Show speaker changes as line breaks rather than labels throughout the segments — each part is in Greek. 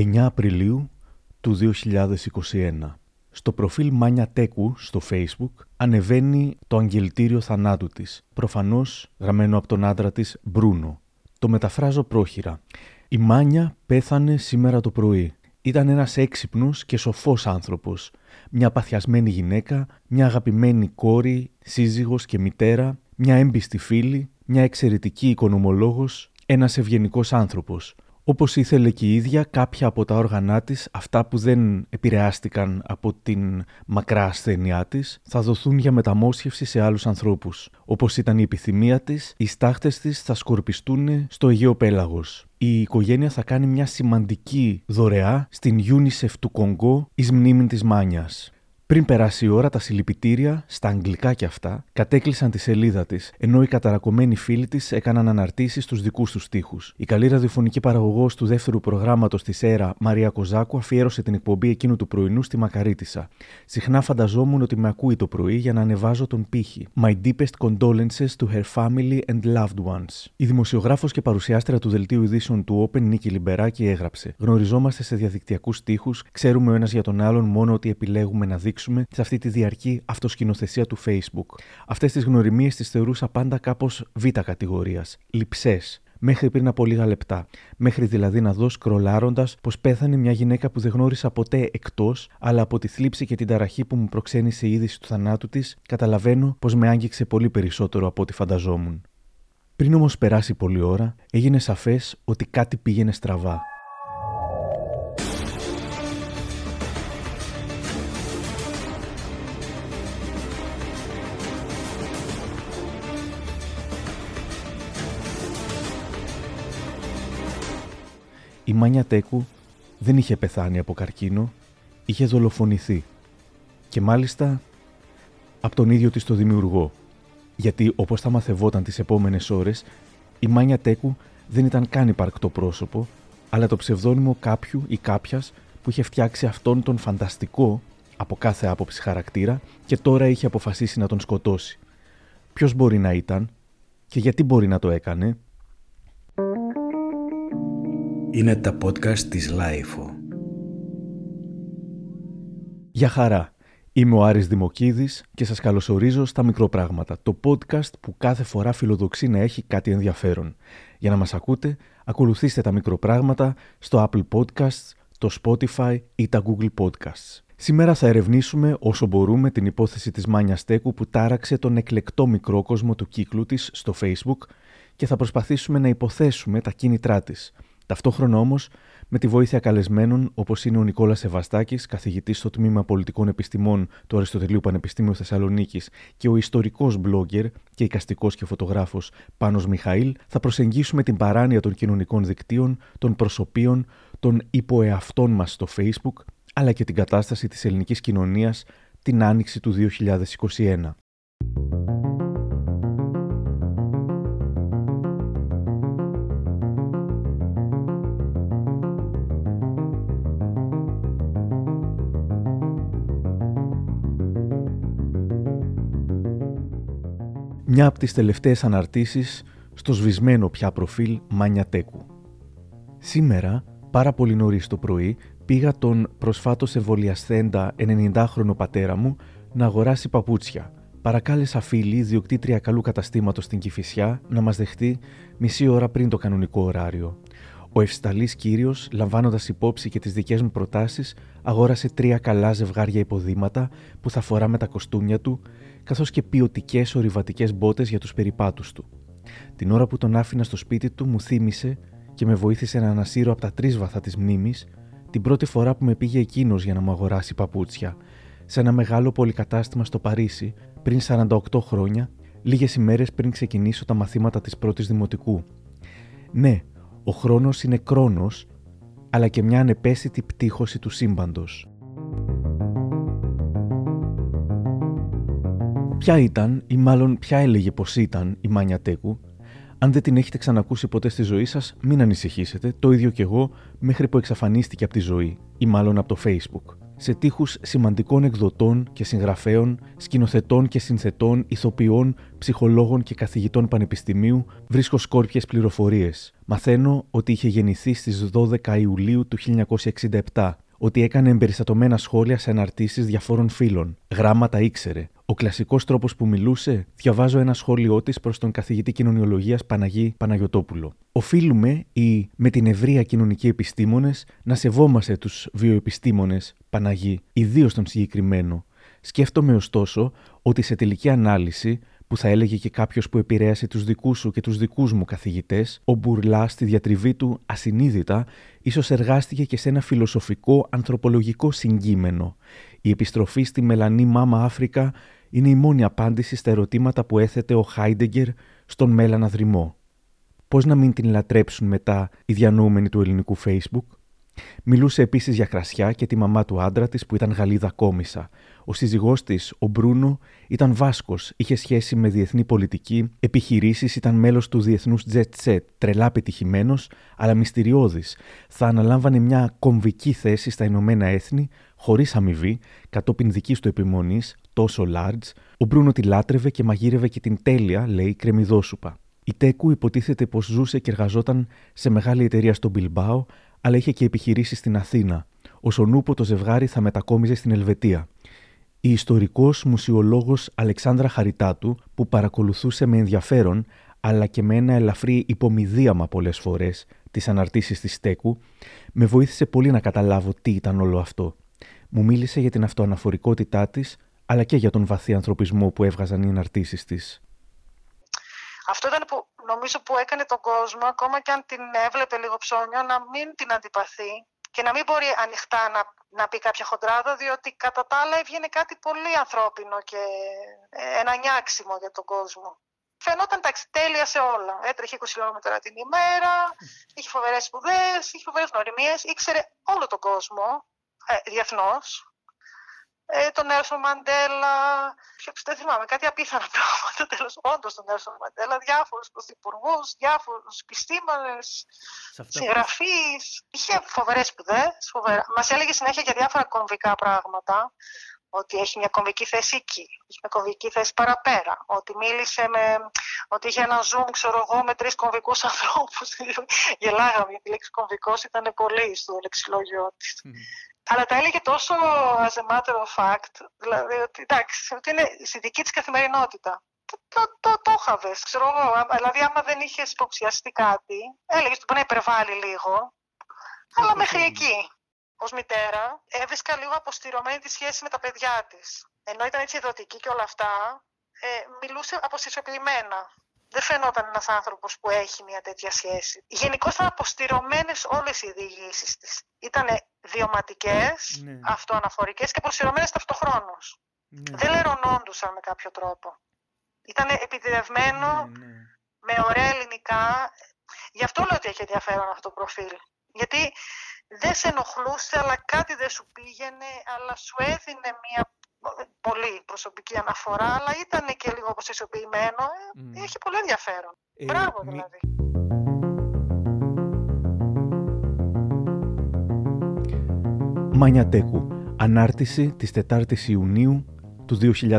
9 Απριλίου του 2021. Στο προφίλ Μάνια Τέκου στο facebook ανεβαίνει το αγγελτήριο θανάτου της, προφανώς γραμμένο από τον άντρα της Μπρούνο. Το μεταφράζω πρόχειρα. Η Μάνια πέθανε σήμερα το πρωί. Ήταν ένας έξυπνος και σοφός άνθρωπος. Μια παθιασμένη γυναίκα, μια αγαπημένη κόρη, σύζυγος και μητέρα, μια έμπιστη φίλη, μια εξαιρετική οικονομολόγος, ένας ευγενικός άνθρωπος. Όπως ήθελε και η ίδια κάποια από τα όργανά της, αυτά που δεν επηρεάστηκαν από την μακρά ασθένειά της, θα δοθούν για μεταμόσχευση σε άλλους ανθρώπους. Όπως ήταν η επιθυμία της, οι στάχτες της θα σκορπιστούν στο Αιγαίο Πέλαγος. Η οικογένεια θα κάνει μια σημαντική δωρεά στην UNICEF του Κονγκό εις μνήμη της Μάνιας. Πριν περάσει η ώρα, τα συλληπιτήρια, στα αγγλικά κι αυτά, κατέκλυσαν τη σελίδα της, ενώ οι καταρακωμένοι φίλοι της έκαναν αναρτήσεις στους δικούς τους τοίχου. Η καλή ραδιοφωνική παραγωγός του δεύτερου προγράμματος της ΕΡΑ, Μαρία Κοζάκου, αφιέρωσε την εκπομπή εκείνου του πρωινού στη Μακαρίτησα. Συχνά φανταζόμουν ότι με ακούει το πρωί για να ανεβάζω τον πύχη. My deepest condolences to her family and loved ones. Η δημοσιογράφος και παρουσιάστρια του δελτίου ειδήσεων του Open, Νίκη Λιμπεράκη, έγραψε: Γνωριζόμαστε σε διαδικτυακούς τοίχου, ξέρουμε ο ένας για τον άλλον μόνο ότι επιλέγουμε να δείξουμε σε αυτή τη διαρκή αυτοσκηνοθεσία του Facebook. Αυτές τις γνωριμίες τις θεωρούσα πάντα κάπως β' κατηγορίας. Λυψέ. Μέχρι πριν από λίγα λεπτά. Μέχρι δηλαδή να δω σκρολάροντας πως πέθανε μια γυναίκα που δεν γνώρισα ποτέ εκτός, αλλά από τη θλίψη και την ταραχή που μου προξένησε η είδηση του θανάτου της, καταλαβαίνω πως με άγγιξε πολύ περισσότερο από ό,τι φανταζόμουν. Πριν όμως περάσει πολλή ώρα, έγινε σαφές ότι κάτι πήγαινε στραβά. Η Μάνια Τέκου δεν είχε πεθάνει από καρκίνο, είχε δολοφονηθεί. Και μάλιστα από τον ίδιο της το δημιουργό. Γιατί όπως θα μαθευόταν τις επόμενες ώρες, η Μάνια Τέκου δεν ήταν καν υπαρκτό πρόσωπο, αλλά το ψευδόνυμο κάποιου ή κάποιας που είχε φτιάξει αυτόν τον φανταστικό από κάθε άποψη χαρακτήρα και τώρα είχε αποφασίσει να τον σκοτώσει. Ποιος μπορεί να ήταν και γιατί μπορεί να το έκανε;
Είναι τα podcast της LiFO.
Γεια χαρά. Είμαι ο Άρης Δημοκίδης και σας καλωσορίζω στα Μικροπράγματα, το podcast που κάθε φορά φιλοδοξεί να έχει κάτι ενδιαφέρον. Για να μας ακούτε, ακολουθήστε τα Μικροπράγματα στο Apple Podcasts, το Spotify ή τα Google Podcasts. Σήμερα θα ερευνήσουμε όσο μπορούμε την υπόθεση της Μάνιας Στέκου που τάραξε τον εκλεκτό μικρόκοσμο του κύκλου της στο Facebook και θα προσπαθήσουμε να υποθέσουμε τα κίνητρά της – Ταυτόχρονα όμως, με τη βοήθεια καλεσμένων όπως είναι ο Νικόλας Σεβαστάκης, καθηγητής στο Τμήμα Πολιτικών Επιστημών του Αριστοτελείου Πανεπιστήμιου Θεσσαλονίκης και ο ιστορικός blogger και οικαστικό και φωτογράφος Πάνος Μιχαήλ, θα προσεγγίσουμε την παράνοια των κοινωνικών δικτύων, των προσωπείων, των υποεαυτών μας στο Facebook, αλλά και την κατάσταση της ελληνικής κοινωνίας την άνοιξη του 2021. Μια από τις τελευταίες αναρτήσεις στο σβησμένο πια προφίλ Μάνια Τέκου. Σήμερα, πάρα πολύ νωρίς το πρωί, πήγα τον προσφάτως εμβολιασθέντα 90χρονο πατέρα μου να αγοράσει παπούτσια. Παρακάλεσα φίλη, ιδιοκτήτρια καλού καταστήματος στην Κηφισιά, να μας δεχτεί μισή ώρα πριν το κανονικό ωράριο. Ο ευσταλής κύριος, λαμβάνοντας υπόψη και τις δικές μου προτάσεις, αγόρασε τρία καλά ζευγάρια υποδήματα που θα φορά με τα κοστούμια του, καθώς και ποιοτικές ορειβατικές μπότες για τους περιπάτους του. Την ώρα που τον άφηνα στο σπίτι του, μου θύμισε και με βοήθησε να ανασύρω από τα τρίσβαθα της μνήμης την πρώτη φορά που με πήγε εκείνος για να μου αγοράσει παπούτσια, σε ένα μεγάλο πολυκατάστημα στο Παρίσι πριν 48 χρόνια, λίγες ημέρες πριν ξεκινήσω τα μαθήματα της πρώτης δημοτικού. Ναι, ο χρόνος είναι κρόνος, αλλά και μια ανεπαίσθητη πτύχωση του σύμπαντος. Ποια ήταν, ή μάλλον ποια έλεγε πως ήταν η Μάνια Τέκου, αν δεν την έχετε ξανακούσει ποτέ στη ζωή σας, μην ανησυχήσετε, το ίδιο κι εγώ μέχρι που εξαφανίστηκε από τη ζωή, ή μάλλον από το Facebook. Σε τείχους σημαντικών εκδοτών και συγγραφέων, σκηνοθετών και συνθετών, ηθοποιών, ψυχολόγων και καθηγητών πανεπιστημίου βρίσκω σκόρπιες πληροφορίες. Μαθαίνω ότι είχε γεννηθεί στις 12 Ιουλίου του 1967, ότι έκανε εμπεριστατωμένα σχόλια σε αναρτήσεις διαφόρων φίλων. Γράμματα ήξερε. Ο κλασικός τρόπος που μιλούσε, διαβάζω ένα σχόλιο της προς τον καθηγητή κοινωνιολογίας Παναγί Παναγιοτόπουλο. Οφείλουμε οι με την ευρεία κοινωνικοί επιστήμονες να σεβόμαστε τους βιοεπιστήμονες Παναγί, ιδίως τον συγκεκριμένο. Σκέφτομαι ωστόσο ότι σε τελική ανάλυση που θα έλεγε και κάποιος που επηρέασε τους δικούς σου και τους δικούς μου καθηγητές, ο Μπουρλά στη διατριβή του ασυνείδητα, ίσως εργάστηκε και σε ένα φιλοσοφικό ανθρωπολογικό συγκείμενο. Η επιστροφή στη μελανή Μάμα Αφρικα είναι η μόνη απάντηση στα ερωτήματα που έθετε ο Χάιντεγκερ στον Μέλανα Δρυμό. Πώς να μην την λατρέψουν μετά οι διανοούμενοι του ελληνικού Facebook; Μιλούσε επίσης για κρασιά και τη μαμά του άντρα της που ήταν Γαλλίδα κόμισα. Ο σύζυγός της, ο Μπρούνο, ήταν Βάσκος, είχε σχέση με διεθνή πολιτική, επιχειρήσεις, ήταν μέλος του διεθνούς Jet Set, τρελά πετυχημένος, αλλά μυστηριώδης. Θα αναλάμβανε μια κομβική θέση στα Ηνωμένα Έθνη, χωρίς αμοιβή, κατόπιν δικής του επιμονής, τόσο large, ο Μπρούνο τη λάτρευε και μαγείρευε και την τέλεια, λέει, κρεμιδόσουπα. Η Τέκου υποτίθεται πως ζούσε και εργαζόταν σε μεγάλη εταιρεία στο Μπιλμπάο, αλλά είχε και επιχειρήσεις στην Αθήνα. Ο Σονούπο το ζευγάρι θα μετακόμιζε στην Ελβετία. Η ιστορικός μουσιολόγος Αλεξάνδρα Χαριτάτου, που παρακολουθούσε με ενδιαφέρον, αλλά και με ένα ελαφρύ υπομειδίαμα πολλές φορές, τις αναρτήσεις της Τέκου, με βοήθησε πολύ να καταλάβω τι ήταν όλο αυτό. Μου μίλησε για την αυτοαναφορικότητά της, αλλά και για τον βαθύ ανθρωπισμό που έβγαζαν οι αναρτήσεις της.
Αυτό ήταν που νομίζω που έκανε τον κόσμο, ακόμα και αν την έβλεπε λίγο ψώνιο, να μην την αντιπαθεί και να μην μπορεί ανοιχτά να, να πει κάποια χοντράδα, διότι κατά τα άλλα έβγαινε κάτι πολύ ανθρώπινο και ε, ένα νιάξιμο για τον κόσμο. Φαινόταν εντάξει, τέλεια σε όλα. Έτρεχε 20 χιλιόμετρα την ημέρα, είχε φοβερές σπουδές, είχε φοβερές γνωριμίες, ήξερε όλο τον κόσμο ε, διεθνώς ε, τον Νέλσον Μαντέλα, δεν θυμάμαι, κάτι απίθανα πράγματα τέλος, όντως τον Νέλσον Μαντέλα, διάφορους πρωθυπουργούς, διάφορους επιστήμονες, συγγραφείς. Είχε φοβερές σπουδές, φοβερά. Μας έλεγε συνέχεια για διάφορα κομβικά πράγματα, ότι έχει μια κομβική θέση εκεί, έχει μια κομβική θέση παραπέρα, ότι μίλησε με, ότι είχε ένα zoom, ξέρω εγώ, με τρεις κομβικούς ανθρώπους. Γελάγαμε, γιατί η λέξη κομβικός ήταν πολύ στο λεξιλόγιο της. Αλλά τα έλεγε τόσο as a matter of fact, δηλαδή ότι εντάξει, ότι είναι στη δική της καθημερινότητα. Το, το, το, το είχαβες, ξέρω εγώ. Δηλαδή, άμα δεν είχες υποψιαστεί κάτι, έλεγες ότι μπορεί να υπερβάλλει λίγο. Αλλά μέχρι εκεί. Ω μητέρα, έβρισκα λίγο αποστηρωμένη τη σχέση με τα παιδιά της. Ενώ ήταν έτσι ειδωτική και όλα αυτά, ε, μιλούσε αποστησιοποιημένα δεν φαινόταν ένας άνθρωπος που έχει μια τέτοια σχέση. Γενικώς ήταν αποστηρωμένες όλες οι διηγήσεις της. Ήταν βιωματικές, ναι. αυτοαναφορικές και προσυρωμένες ταυτοχρόνως. Ναι. Δεν λερωνόντουσαν με κάποιο τρόπο. Ήταν επιδευμένο ναι, ναι, με ωραία ελληνικά. Γι' αυτό λέω ότι έχει ενδιαφέρον αυτό το προφίλ. Γιατί δεν σε ενοχλούσε, αλλά κάτι δεν σου πήγαινε, αλλά σου έδινε μια πολύ προσωπική αναφορά, αλλά ήταν και λίγο αποσυσιοποιημένο. Mm. Έχει πολύ ενδιαφέρον. Ε, Μπράβο δηλαδή.
Μανιατέκου, ανάρτηση της 4ης Ιουνίου του 2020.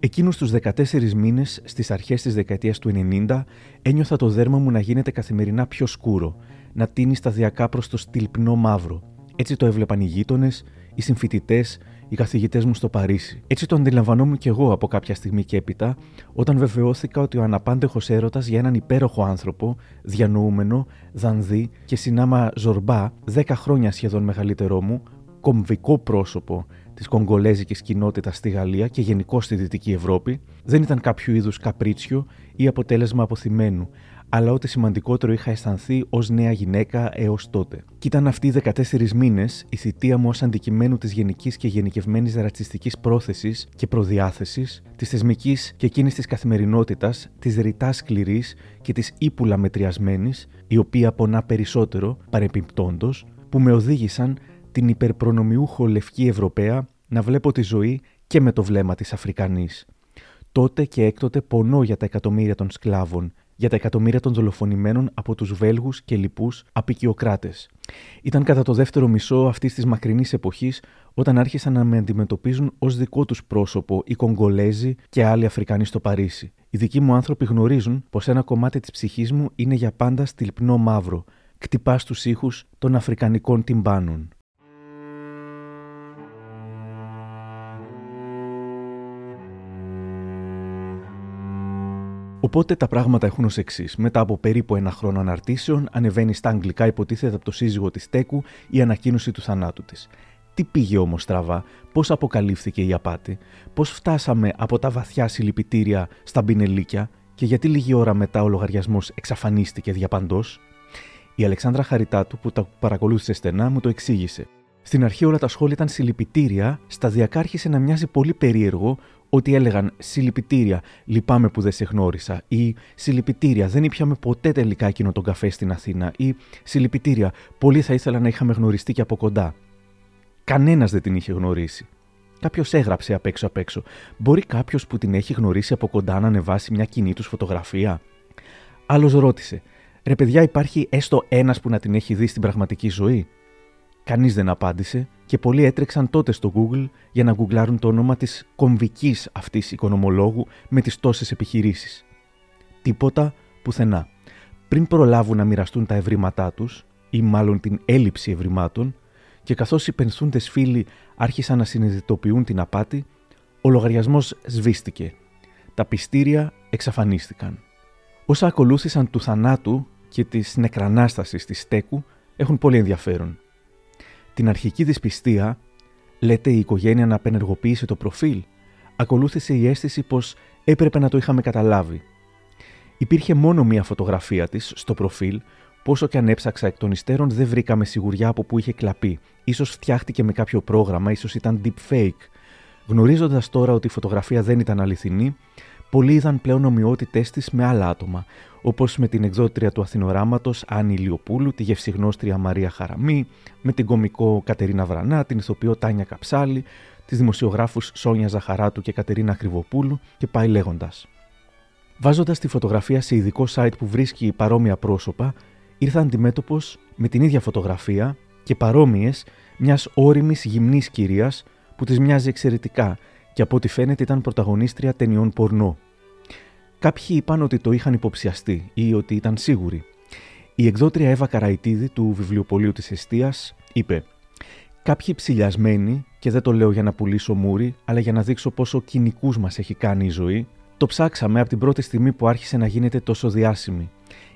Εκείνους τους 14 μήνες στις αρχές της δεκαετίας του 90 ένιωθα το δέρμα μου να γίνεται καθημερινά πιο σκούρο, να τίνει σταδιακά προς το στυλπνό μαύρο. Έτσι το έβλεπαν οι γείτονες, οι συμφοιτητές, οι καθηγητές μου στο Παρίσι. Έτσι το αντιλαμβανόμουν κι εγώ από κάποια στιγμή και έπειτα, όταν βεβαιώθηκα ότι ο αναπάντεχος έρωτας για έναν υπέροχο άνθρωπο, διανοούμενο, δανδύ και συνάμα ζορμπά, δέκα χρόνια σχεδόν μεγαλύτερό μου, κομβικό πρόσωπο της κογκολέζικης κοινότητας στη Γαλλία και γενικώ στη Δυτική Ευρώπη, δεν ήταν κάποιο είδους καπρίτσιο ή αποτέλεσμα αποθυμένου, αλλά ό,τι σημαντικότερο είχα αισθανθεί ως νέα γυναίκα έως τότε. Κι ήταν αυτοί οι 14 μήνες η θητεία μου ως αντικειμένου της γενικής και γενικευμένης ρατσιστικής πρόθεσης και προδιάθεσης, της θεσμικής και εκείνης της καθημερινότητας, της ρητά σκληρής και της ύπουλα μετριασμένης, η οποία πονά περισσότερο, παρεμπιπτόντως, που με οδήγησαν την υπερπρονομιούχο λευκή Ευρωπαία να βλέπω τη ζωή και με το βλέμμα της Αφρικανής. Τότε και έκτοτε πονώ για τα εκατομμύρια των σκλάβων, για τα εκατομμύρια των δολοφονημένων από τους Βέλγους και λοιπούς απεικιοκράτε. Ήταν κατά το δεύτερο μισό αυτής της μακρινής εποχής όταν άρχισαν να με αντιμετωπίζουν ως δικό τους πρόσωπο οι Κογκολέζοι και άλλοι Αφρικανοί στο Παρίσι. Οι δικοί μου άνθρωποι γνωρίζουν πως ένα κομμάτι της ψυχής μου είναι για πάντα στυλπνό μαύρο. Κτυπάς στου ήχους των Αφρικανικών τυμπάνων. Οπότε τα πράγματα έχουν ως εξής. Μετά από περίπου ένα χρόνο αναρτήσεων, ανεβαίνει στα αγγλικά, υποτίθεται από το σύζυγο της Τέκου, η ανακοίνωση του θανάτου της. Τι πήγε όμως στραβά, πώς αποκαλύφθηκε η απάτη, πώς φτάσαμε από τα βαθιά συλληπιτήρια στα μπινελίκια; Και γιατί λίγη ώρα μετά ο λογαριασμός εξαφανίστηκε διαπαντός; Η Αλεξάνδρα Χαριτάτου, που τα παρακολούθησε στενά, μου το εξήγησε. Στην αρχή όλα τα σχόλια ήταν συλληπιτήρια, σταδιακά άρχισε να μοιάζει πολύ περίεργο ότι έλεγαν συλληπιτήρια, λυπάμαι που δεν σε γνώρισα, ή συλληπιτήρια, δεν ήπιαμε ποτέ τελικά εκείνο τον καφέ στην Αθήνα, ή συλληπιτήρια, πολύ θα ήθελα να είχαμε γνωριστεί και από κοντά. Κανένας δεν την είχε γνωρίσει. Κάποιος έγραψε απ' έξω απ' έξω. Μπορεί κάποιος που την έχει γνωρίσει από κοντά να ανεβάσει μια κοινή τους φωτογραφία; Άλλος ρώτησε, ρε παιδιά, υπάρχει έστω ένας που να την έχει δει στην πραγματική ζωή; Κανείς δεν απάντησε και πολλοί έτρεξαν τότε στο Google για να γκουγκλάρουν το όνομα της κομβικής αυτής οικονομολόγου με τις τόσες επιχειρήσεις. Τίποτα πουθενά. Πριν προλάβουν να μοιραστούν τα ευρήματά τους, ή μάλλον την έλλειψη ευρημάτων, και καθώς οι πενθούντες φίλοι άρχισαν να συνειδητοποιούν την απάτη, ο λογαριασμός σβήστηκε. Τα πιστήρια εξαφανίστηκαν. Όσα ακολούθησαν του θανάτου και της νεκρανάστασης της Στέκου έχουν πολύ ενδιαφέρον. Την αρχική δυσπιστία, λέτε η οικογένεια να απενεργοποιήσει το προφίλ, ακολούθησε η αίσθηση πως έπρεπε να το είχαμε καταλάβει. Υπήρχε μόνο μία φωτογραφία της στο προφίλ, πόσο και αν έψαξα εκ των υστέρων δεν βρήκαμε σιγουριά από πού είχε κλαπεί. Ίσως φτιάχτηκε με κάποιο πρόγραμμα, ίσως ήταν deepfake. Γνωρίζοντας τώρα ότι η φωτογραφία δεν ήταν αληθινή, πολλοί είδαν πλέον ομοιότητές της με άλλα άτομα, όπως με την εκδότρια του Αθηνοράματος Άννη Λιοπούλου, τη γευσιγνώστρια Μαρία Χαραμή, με την κομικό Κατερίνα Βρανά, την ηθοποιό Τάνια Καψάλη, τις δημοσιογράφους Σόνια Ζαχαράτου και Κατερίνα Κρυβοπούλου και πάει λέγοντας. Βάζοντας τη φωτογραφία σε ειδικό site που βρίσκει παρόμοια πρόσωπα, ήρθα αντιμέτωπος με την ίδια φωτογραφία και παρόμοιες μιας όρημης γυμνής κυρίας που τη μοιάζει εξαιρετικά και από ό,τι φαίνεται ήταν πρωταγωνίστρια ταινιών πορνό. Κάποιοι είπαν ότι το είχαν υποψιαστεί ή ότι ήταν σίγουροι. Η εκδότρια Εύα Καραϊτίδη του βιβλιοπολίου της Εστίας είπε «Κάποιοι ψηλιασμένοι, και δεν το λέω για να πουλήσω μούρι, αλλά για να δείξω πόσο κοινικούς μας έχει κάνει η ζωή, το ψάξαμε από την πρώτη στιγμή που άρχισε να γίνεται τόσο διάσημη.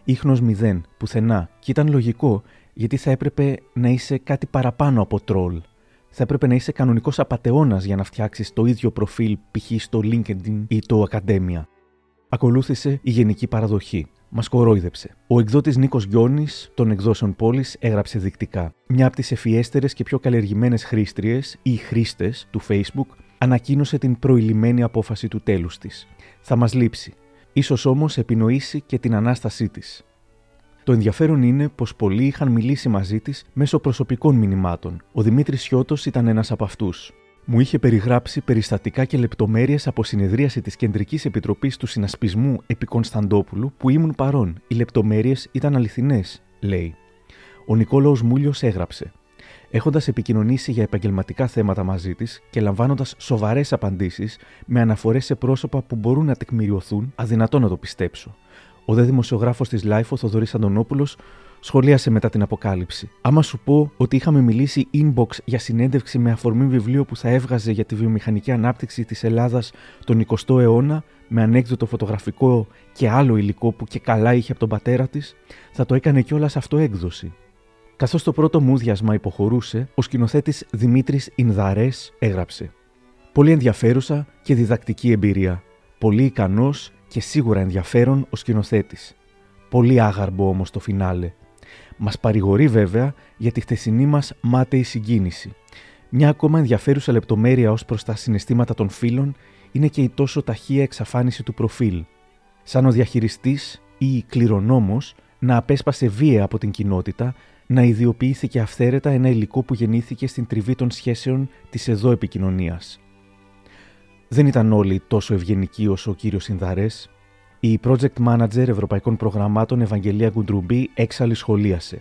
Ήχνος μηδέν, πουθενά, και ήταν λογικό, γιατί θα έπρεπε να είσαι κάτι παραπάνω από τρόλ. Θα έπρεπε να είσαι κανονικός απαταιώνας για να φτιάξεις το ίδιο προφίλ π.χ. στο LinkedIn ή το Academia. Ακολούθησε η γενική παραδοχή. Μας κορόιδεψε. Ο εκδότης Νίκος Γιώνης των εκδόσεων Πόλης έγραψε δεικτικά. Μια από τις ευφιέστερε και πιο καλλιεργημένες χρήστριες ή χρήστες του Facebook ανακοίνωσε την προηλημένη απόφαση του τέλους της. Θα μας λείψει. Ίσως όμως επινοήσει και την ανάστασή της. Το ενδιαφέρον είναι πως πολλοί είχαν μιλήσει μαζί της μέσω προσωπικών μηνυμάτων. Ο Δημήτρης Σιώτος ήταν ένας από αυτούς. Μου είχε περιγράψει περιστατικά και λεπτομέρειες από συνεδρίαση της Κεντρικής Επιτροπής του Συνασπισμού επί Κωνσταντόπουλου που ήμουν παρόν. Οι λεπτομέρειες ήταν αληθινές, λέει. Ο Νικόλαος Μούλιος έγραψε. Έχοντας επικοινωνήσει για επαγγελματικά θέματα μαζί της και λαμβάνοντας σοβαρές απαντήσεις με αναφορές σε πρόσωπα που μπορούν να τεκμηριωθούν, αδυνατώ να το πιστέψω. Ο δε δημοσιογράφος της LiFO, Θοδωρής Αντωνόπουλος, σχολίασε μετά την αποκάλυψη. Άμα σου πω ότι είχαμε μιλήσει inbox για συνέντευξη με αφορμή βιβλίο που θα έβγαζε για τη βιομηχανική ανάπτυξη της Ελλάδας τον 20ο αιώνα, με ανέκδοτο φωτογραφικό και άλλο υλικό που και καλά είχε από τον πατέρα της, θα το έκανε κιόλας αυτό έκδοση. Καθώς το πρώτο μούδιασμα υποχωρούσε, ο σκηνοθέτης Δημήτρης Ινδαρές έγραψε. Πολύ ενδιαφέρουσα και διδακτική εμπειρία. Πολύ ικανός και σίγουρα ενδιαφέρον ο σκηνοθέτης. Πολύ άγαρμπο όμως το φινάλε. Μας παρηγορεί βέβαια για τη χτεσινή μας μάταιη συγκίνηση. Μια ακόμα ενδιαφέρουσα λεπτομέρεια ως προς τα συναισθήματα των φίλων είναι και η τόσο ταχεία εξαφάνιση του προφίλ. Σαν ο διαχειριστής ή κληρονόμος να απέσπασε βία από την κοινότητα, να ιδιοποιήθηκε αυθαίρετα ένα υλικό που γεννήθηκε στην τριβή των σχέσεων της εδώ επικοινωνίας. Δεν ήταν όλοι τόσο ευγενικοί όσο ο κύριος Ινδαρέ. Η project manager ευρωπαϊκών προγραμμάτων Ευαγγελία Γκουντρουμπή έξαλλη σχολίασε.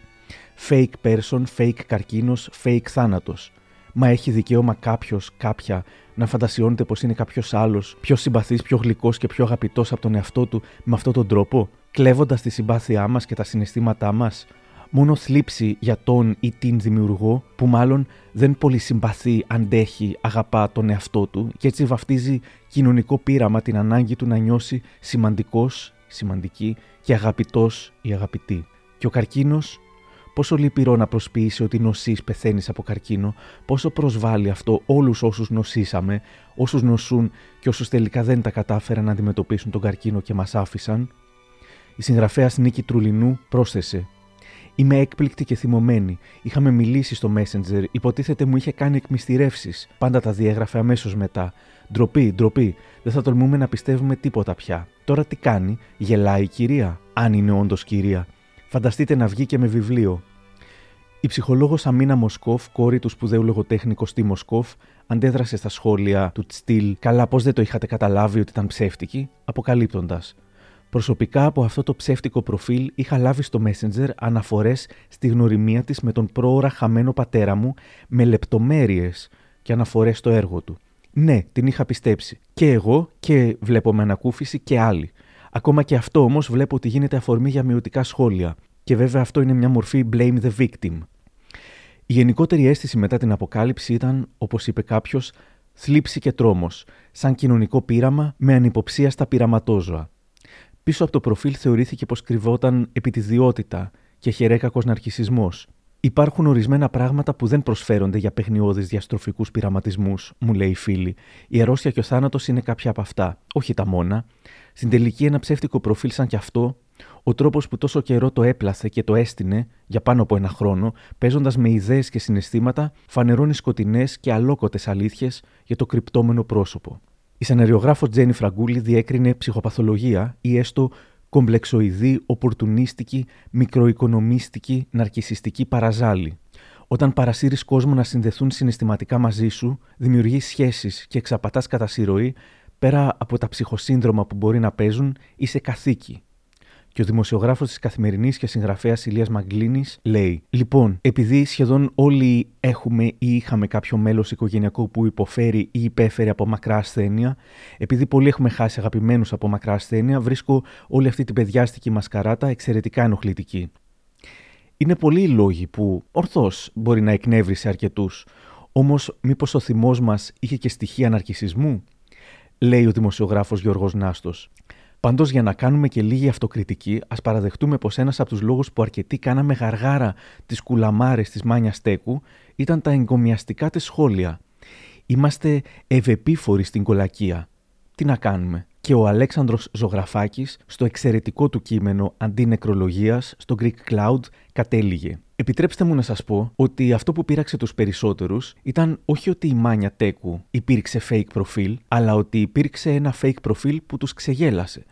Fake person, fake καρκίνος, fake θάνατος. Μα έχει δικαίωμα κάποιος, κάποια, να φαντασιώνεται πως είναι κάποιος άλλος, πιο συμπαθής, πιο γλυκός και πιο αγαπητός από τον εαυτό του με αυτόν τον τρόπο, κλέβοντας τη συμπάθειά μας και τα συναισθήματά μας. Μόνο θλίψη για τον ή την δημιουργό, που μάλλον δεν πολύ συμπαθεί, αντέχει, αγαπά τον εαυτό του και έτσι βαφτίζει κοινωνικό πείραμα την ανάγκη του να νιώσει σημαντικός, σημαντική και αγαπητός ή αγαπητή. Και ο καρκίνος Πόσο λυπηρό να προσποιήσει ότι νοσείς πεθαίνεις από καρκίνο, πόσο προσβάλλει αυτό όλους όσους νοσήσαμε, όσους νοσούν και όσους τελικά δεν τα κατάφεραν να αντιμετωπίσουν τον καρκίνο και μας άφησαν. Η συγγραφέας Νίκη Τρουλινού πρόσθεσε. Είμαι έκπληκτη και θυμωμένη. Είχαμε μιλήσει στο Messenger, υποτίθεται μου είχε κάνει εκμυστηρεύσεις. Πάντα τα διέγραφε αμέσως μετά. Ντροπή, ντροπή. Δεν θα τολμούμε να πιστεύουμε τίποτα πια. Τώρα τι κάνει, γελάει η κυρία, αν είναι όντως κυρία. Φανταστείτε να βγει και με βιβλίο. Η ψυχολόγος Αμίνα Μοσκόφ, κόρη του σπουδαίου λογοτέχνη Κωστή Μοσκόφ, αντέδρασε στα σχόλια του στυλ «Καλά πώς δεν το είχατε καταλάβει ότι ήταν ψεύτικη», αποκαλύπτοντας Προσωπικά από αυτό το ψεύτικο προφίλ είχα λάβει στο Messenger αναφορές στη γνωριμία της με τον πρόωρα χαμένο πατέρα μου με λεπτομέρειες και αναφορές στο έργο του. Ναι, την είχα πιστέψει. Και εγώ και βλέπω με ανακούφιση και άλλοι. Ακόμα και αυτό όμως βλέπω ότι γίνεται αφορμή για μειωτικά σχόλια. Και βέβαια αυτό είναι μια μορφή blame the victim. Η γενικότερη αίσθηση μετά την αποκάλυψη ήταν, όπως είπε κάποιος, θλίψη και τρόμος, σαν κοινωνικό πείραμα με ανυποψία στα πειραματόζωα. Πίσω από το προφίλ θεωρήθηκε πως κρυβόταν επιτιδιότητα και χερέκακος ναρκισμό. Υπάρχουν ορισμένα πράγματα που δεν προσφέρονται για παιχνιώδεις διαστροφικούς πειραματισμούς, μου λέει η φίλη. Η αρρώστια και ο θάνατος είναι κάποια από αυτά, όχι τα μόνα. Στην τελική, ένα ψεύτικο προφίλ σαν κι αυτό, ο τρόπος που τόσο καιρό το έπλαθε και το έστεινε για πάνω από ένα χρόνο, παίζοντας με ιδέες και συναισθήματα, φανερώνει σκοτεινές και αλόκοτες αλήθειες για το κρυπτόμενο πρόσωπο. Η σεναριογράφο Τζένι Φραγκούλη διέκρινε ψυχοπαθολογία ή έστω κομπλεξοειδή, οπορτουνίστικη, μικροοικονομίστικη, ναρκισιστική παραζάλη. Όταν παρασύρεις κόσμο να συνδεθούν συναισθηματικά μαζί σου, δημιουργείς σχέσεις και εξαπατάς κατά συρροή, πέρα από τα ψυχοσύνδρομα που μπορεί να παίζουν, είσαι καθήκη. Και ο δημοσιογράφος της Καθημερινής και συγγραφέας Ηλίας Μαγκλίνης λέει: Λοιπόν, επειδή σχεδόν όλοι έχουμε ή είχαμε κάποιο μέλος οικογενειακό που υποφέρει ή υπέφερε από μακρά ασθένεια, επειδή πολλοί έχουμε χάσει αγαπημένους από μακρά ασθένεια, βρίσκω όλη αυτή την παιδιάστικη μασκαράτα εξαιρετικά ενοχλητική. Είναι πολλοί οι λόγοι που ορθώς μπορεί να εκνεύρισε αρκετούς. Όμως, μήπως ο θυμός μας είχε και στοιχεία ναρκισισμού, λέει ο δημοσιογράφος Γιώργος Νάστος. Πάντως, για να κάνουμε και λίγη αυτοκριτική, ας παραδεχτούμε πως ένας από τους λόγους που αρκετοί κάναμε γαργάρα τις κουλαμάρες της Μάνια Στέκου ήταν τα εγκομιαστικά της σχόλια. Είμαστε ευεπίφοροι στην κολακία. Τι να κάνουμε; Και ο Αλέξανδρος Ζωγραφάκης στο εξαιρετικό του κείμενο αντινεκρολογίας στο Greek Cloud κατέληγε. Επιτρέψτε μου να σας πω ότι αυτό που πείραξε τους περισσότερους ήταν όχι ότι η Μάνια Τέκου υπήρξε fake προφίλ, αλλά ότι υπήρξε ένα fake προφίλ που τους ξεγέλασε.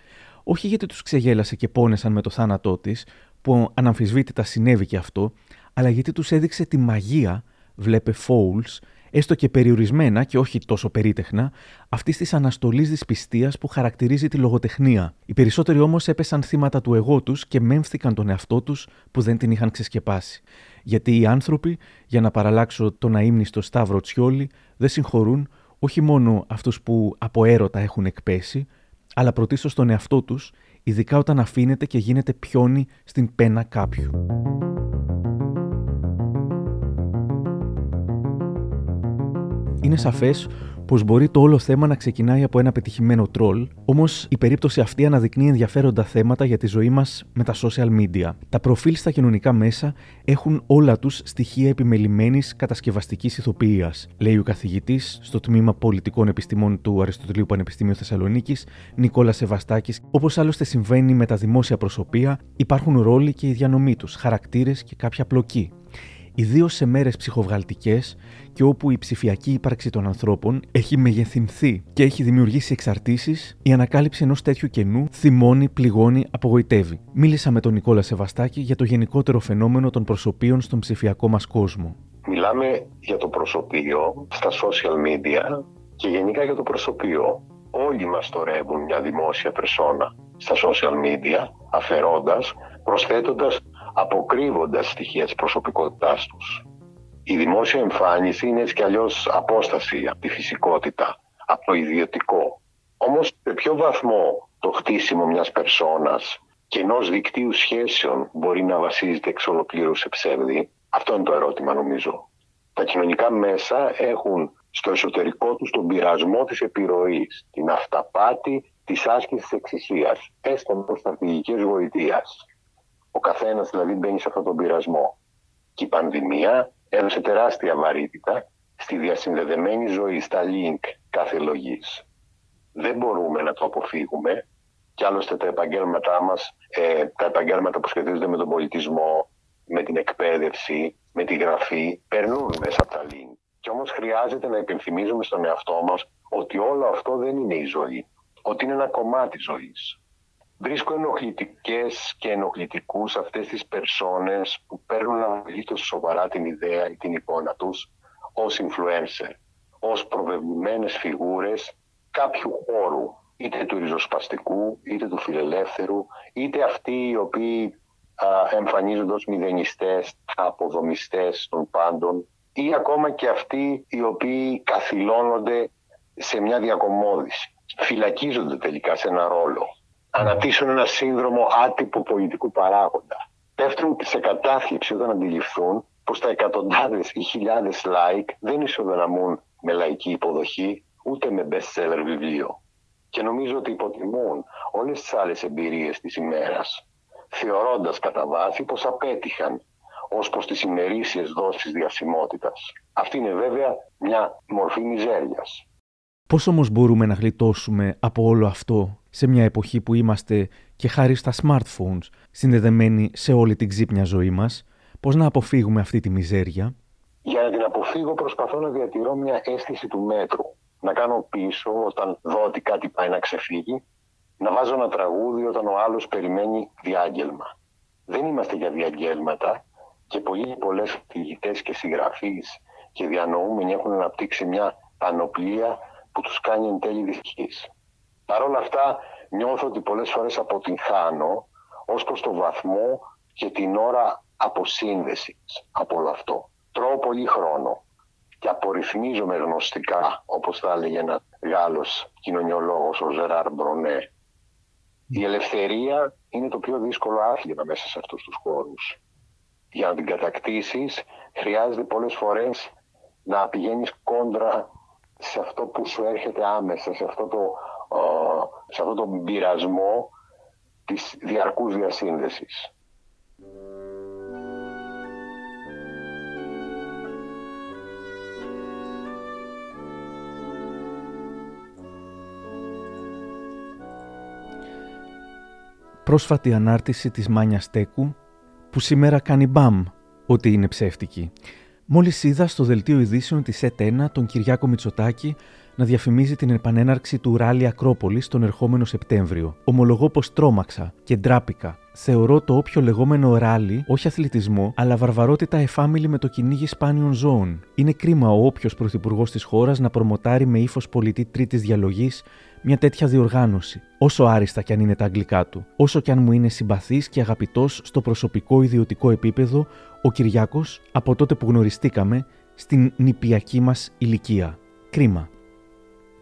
Όχι γιατί τους ξεγέλασε και πόνεσαν με το θάνατό της, που αναμφισβήτητα συνέβη και αυτό, αλλά γιατί τους έδειξε τη μαγεία, βλέπε Fouls, έστω και περιορισμένα και όχι τόσο περίτεχνα, αυτής της αναστολής δυσπιστίας που χαρακτηρίζει τη λογοτεχνία. Οι περισσότεροι όμως έπεσαν θύματα του εγώ τους και μέμφθηκαν τον εαυτό τους που δεν την είχαν ξεσκεπάσει. Γιατί οι άνθρωποι, για να παραλλάξω τον αείμνηστο Σταύρο Τσιόλη, δεν συγχωρούν όχι μόνο αυτούς που από έρωτα έχουν εκπέσει, αλλά πρωτίστως τον εαυτό τους, ειδικά όταν αφήνεται και γίνεται πιόνι στην πένα κάποιου. Είναι σαφές πως μπορεί το όλο θέμα να ξεκινάει από ένα πετυχημένο τρόλ, όμως η περίπτωση αυτή αναδεικνύει ενδιαφέροντα θέματα για τη ζωή μας με τα social media. Τα προφίλ στα κοινωνικά μέσα έχουν όλα τους στοιχεία επιμελημένης κατασκευαστικής ηθοποιίας, λέει ο καθηγητής στο τμήμα Πολιτικών Επιστημών του Αριστοτελείου Πανεπιστημίου Θεσσαλονίκης, Νικόλας Σεβαστάκης. Όπως άλλωστε συμβαίνει με τα δημόσια προσωπία, υπάρχουν ρόλοι και οι διανομή τους, χαρακτήρες και κάποια πλοκή ιδίως σε μέρες ψυχοβγαλτικές και όπου η ψηφιακή ύπαρξη των ανθρώπων έχει μεγεθυνθεί και έχει δημιουργήσει εξαρτήσεις, η ανακάλυψη ενός τέτοιου κενού θυμώνει, πληγώνει, απογοητεύει. Μίλησα με τον Νικόλα Σεβαστάκη για το γενικότερο φαινόμενο των προσωπείων στον ψηφιακό μας κόσμο.
Μιλάμε για το προσωπείο στα social media και γενικά για το προσωπείο. Όλοι μας το ρεύουν μια δημόσια περσόνα στα social media, αφαιρώντας, προσθέτοντας, αποκρύβοντας στοιχεία της προσωπικότητάς τους. Η δημόσια εμφάνιση είναι έτσι κι αλλιώς απόσταση από τη φυσικότητα, από το ιδιωτικό. Όμως σε ποιο βαθμό το χτίσιμο μιας περσόνας και ενός δικτύου σχέσεων μπορεί να βασίζεται εξ ολοκλήρους σε ψεύδι, αυτό είναι το ερώτημα νομίζω. Τα κοινωνικά μέσα έχουν στο εσωτερικό τους τον πειρασμό της επιρροής, την αυταπάτη της άσκησης της εξουσίας, έστω με στρατηγικές γοητείας. Ο καθένας δηλαδή μπαίνει σε αυτόν τον πειρασμό. Και η πανδημία έδωσε τεράστια βαρύτητα στη διασυνδεδεμένη ζωή, στα link κάθε λογής. Δεν μπορούμε να το αποφύγουμε και άλλωστε τα επαγγέλματά μας, ε, τα επαγγέλματα που σχετίζονται με τον πολιτισμό, με την εκπαίδευση, με τη γραφή, περνούν μέσα από τα link. Και όμως χρειάζεται να υπενθυμίζουμε στον εαυτό μας ότι όλο αυτό δεν είναι η ζωή, ότι είναι ένα κομμάτι ζωής. Βρίσκω ενοχλητικές και ενοχλητικούς αυτές τις περσόνες που παίρνουν απολύτω σοβαρά την ιδέα ή την εικόνα τους ως influencer, ως προβεβλημένες φιγούρες κάποιου χώρου, είτε του ριζοσπαστικού, είτε του φιλελεύθερου, είτε αυτοί οι οποίοι α, εμφανίζονται ως μηδενιστές, αποδομιστές των πάντων ή ακόμα και αυτοί οι οποίοι καθυλώνονται σε μια διακομόδηση. Φυλακίζονται τελικά σε ένα ρόλο. Αναπτύσσουν ένα σύνδρομο άτυπου πολιτικού παράγοντα. Πέφτουν σε κατάθλιψη όταν αντιληφθούν πως τα εκατοντάδες ή χιλιάδες like δεν ισοδυναμούν με λαϊκή υποδοχή ούτε με best seller βιβλίο. Και νομίζω ότι υποτιμούν όλες τις άλλες εμπειρίες της ημέρας, θεωρώντας κατά βάση πως απέτυχαν ως προς τις ημερήσιες δόσεις διασημότητας. Αυτή είναι βέβαια μια μορφή μιζέριας.
Πώς όμως μπορούμε να γλιτώσουμε από όλο αυτό σε μια εποχή που είμαστε και χάρη στα smartphones συνδεδεμένοι σε όλη την ξύπνια ζωή μας, πώς να αποφύγουμε αυτή τη μιζέρια;
Για να την αποφύγω προσπαθώ να διατηρώ μια αίσθηση του μέτρου. Να κάνω πίσω όταν δω ότι κάτι πάει να ξεφύγει, να βάζω ένα τραγούδι όταν ο άλλος περιμένει διάγγελμα. Δεν είμαστε για διαγγέλματα και πολλοί πολλές φυγητές και συγγραφείς και διανοούμενοι έχουν αναπτύξει μια πανοπλία που τους κάνει εν τέλει δυσκής. Παρ' όλα αυτά νιώθω ότι πολλές φορές αποτυγχάνω ως προς το βαθμό και την ώρα αποσύνδεσης από όλο αυτό. Τρώω πολύ χρόνο και απορριθμίζομαι γνωστικά, όπως θα έλεγε ένα Γάλλος κοινωνιολόγος, ο Ζεράρ Μπρονέ. Η ελευθερία είναι το πιο δύσκολο άθλημα μέσα σε αυτούς τους χώρους. Για να την κατακτήσεις χρειάζεται πολλές φορές να πηγαίνεις κόντρα σε αυτό που σου έρχεται άμεσα, σε αυτό το, σε αυτό το πειρασμό της διαρκούς διασύνδεσης.
Πρόσφατη ανάρτηση της Μάνιας Στέκου που σήμερα κάνει μπαμ ότι είναι ψεύτικη. Μόλις είδα στο δελτίο ειδήσεων της ΕΤ1 τον Κυριάκο Μητσοτάκη να διαφημίζει την επανέναρξη του ράλι Ακρόπολης τον ερχόμενο Σεπτέμβριο. Ομολογώ πως τρόμαξα και ντράπηκα. Θεωρώ το όποιο λεγόμενο ράλι όχι αθλητισμό, αλλά βαρβαρότητα εφάμιλη με το κυνήγι σπάνιων ζώων. Είναι κρίμα ο όποιος πρωθυπουργός της χώρας να προμοτάρει με ύφος πολιτή τρίτης διαλογής μια τέτοια διοργάνωση, όσο άριστα κι αν είναι τα αγγλικά του, όσο κι αν μου είναι συμπαθής και αγαπητός στο προσωπικό ιδιωτικό επίπεδο ο Κυριάκος από τότε που γνωριστήκαμε στην νηπιακή μας ηλικία. Κρίμα.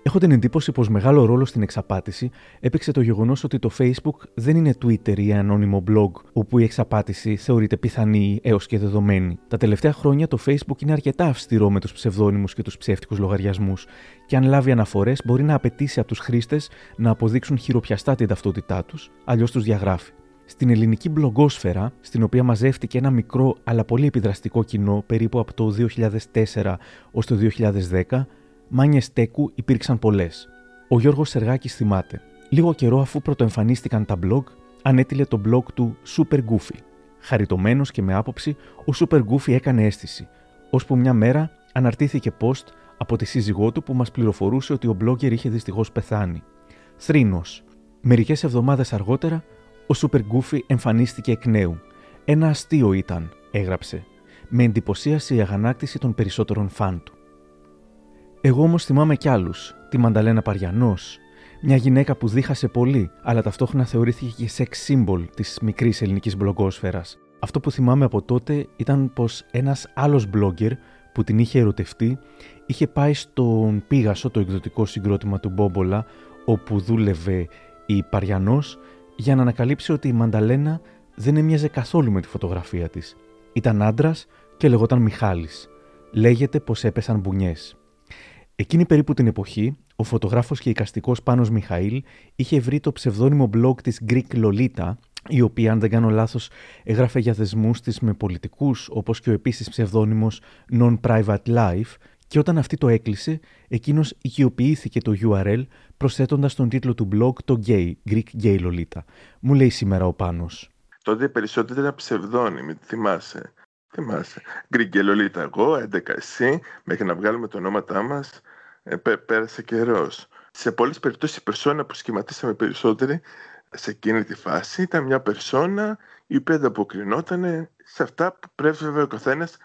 Έχω την εντύπωση πως μεγάλο ρόλο στην εξαπάτηση έπαιξε το γεγονός ότι το Facebook δεν είναι Twitter ή ανώνυμο blog όπου η εξαπάτηση θεωρείται πιθανή έως και δεδομένη. Τα τελευταία χρόνια το Facebook είναι αρκετά αυστηρό με τους ψευδόνυμους και τους ψεύτικους λογαριασμούς και αν λάβει αναφορές μπορεί να απαιτήσει από τους χρήστες να αποδείξουν χειροπιαστά την ταυτότητά τους, αλλιώς τους διαγράφει. Στην ελληνική μπλογκόσφαιρα, στην οποία μαζεύτηκε ένα μικρό αλλά πολύ επιδραστικό κοινό περίπου από το 2004 ως το 2010, μάνιες στέκου υπήρξαν πολλές. Ο Γιώργος Σεργάκης θυμάται. Λίγο καιρό αφού πρωτοεμφανίστηκαν τα blog, ανέτειλε το blog του Super Goofy. Χαριτωμένος και με άποψη, ο Super Goofy έκανε αίσθηση, ώσπου μια μέρα αναρτήθηκε post από τη σύζυγό του που μας πληροφορούσε ότι ο blogger είχε δυστυχώς πεθάνει. Θρήνος. Μερικές εβδομάδες αργότερα, ο Super Goofy εμφανίστηκε εκ νέου. Ένα αστείο ήταν, έγραψε. Με εντυπωσίασε η αγανάκτηση των περισσότερων φαν του. Εγώ όμως θυμάμαι κι άλλους. Τη Μανταλένα Παριανός, Μια γυναίκα που δίχασε πολύ, αλλά ταυτόχρονα θεωρήθηκε και σεξ σύμπολ της μικρής ελληνικής μπλογκόσφαιρας. Αυτό που θυμάμαι από τότε ήταν πως ένας άλλος blogger που την είχε ερωτευτεί είχε πάει στον Πίγασο, το εκδοτικό συγκρότημα του Μπόμπολα, όπου δούλευε η Παριανός, για να ανακαλύψει ότι η Μανταλένα δεν έμοιαζε καθόλου με τη φωτογραφία της. Ήταν άντρας και λεγόταν Μιχάλης. Λέγεται πως έπεσαν μπουνιές. Εκείνη περίπου την εποχή, ο φωτογράφος και οικαστικός Πάνος Μιχαήλ είχε βρει το ψευδόνυμο blog της Greek Lolita, η οποία, αν δεν κάνω λάθος, έγραφε για δεσμούς της με πολιτικούς, όπως και ο επίσης ψευδόνυμος Non-Private Life, και όταν αυτή το έκλεισε, εκείνος οικειοποιήθηκε το URL προσθέτοντας τον τίτλο του blog το gay, Greek Gay Lolita. Μου λέει σήμερα ο Πάνος.
Τότε περισσότερο ήταν ψευδόνυμοι, θυμάσαι. Θυμάσαι. Greek Gay Lolita, εγώ, 11 εσύ, μέχρι να βγάλουμε το ονόματά μας, ε, πέρασε καιρός. Σε πολλές περιπτώσεις η περσόνα που σχηματίσαμε περισσότεροι σε εκείνη τη φάση ήταν μια περσόνα η οποία ανταποκρινόταν σε αυτά που πρέπει βέβαια ο καθένας.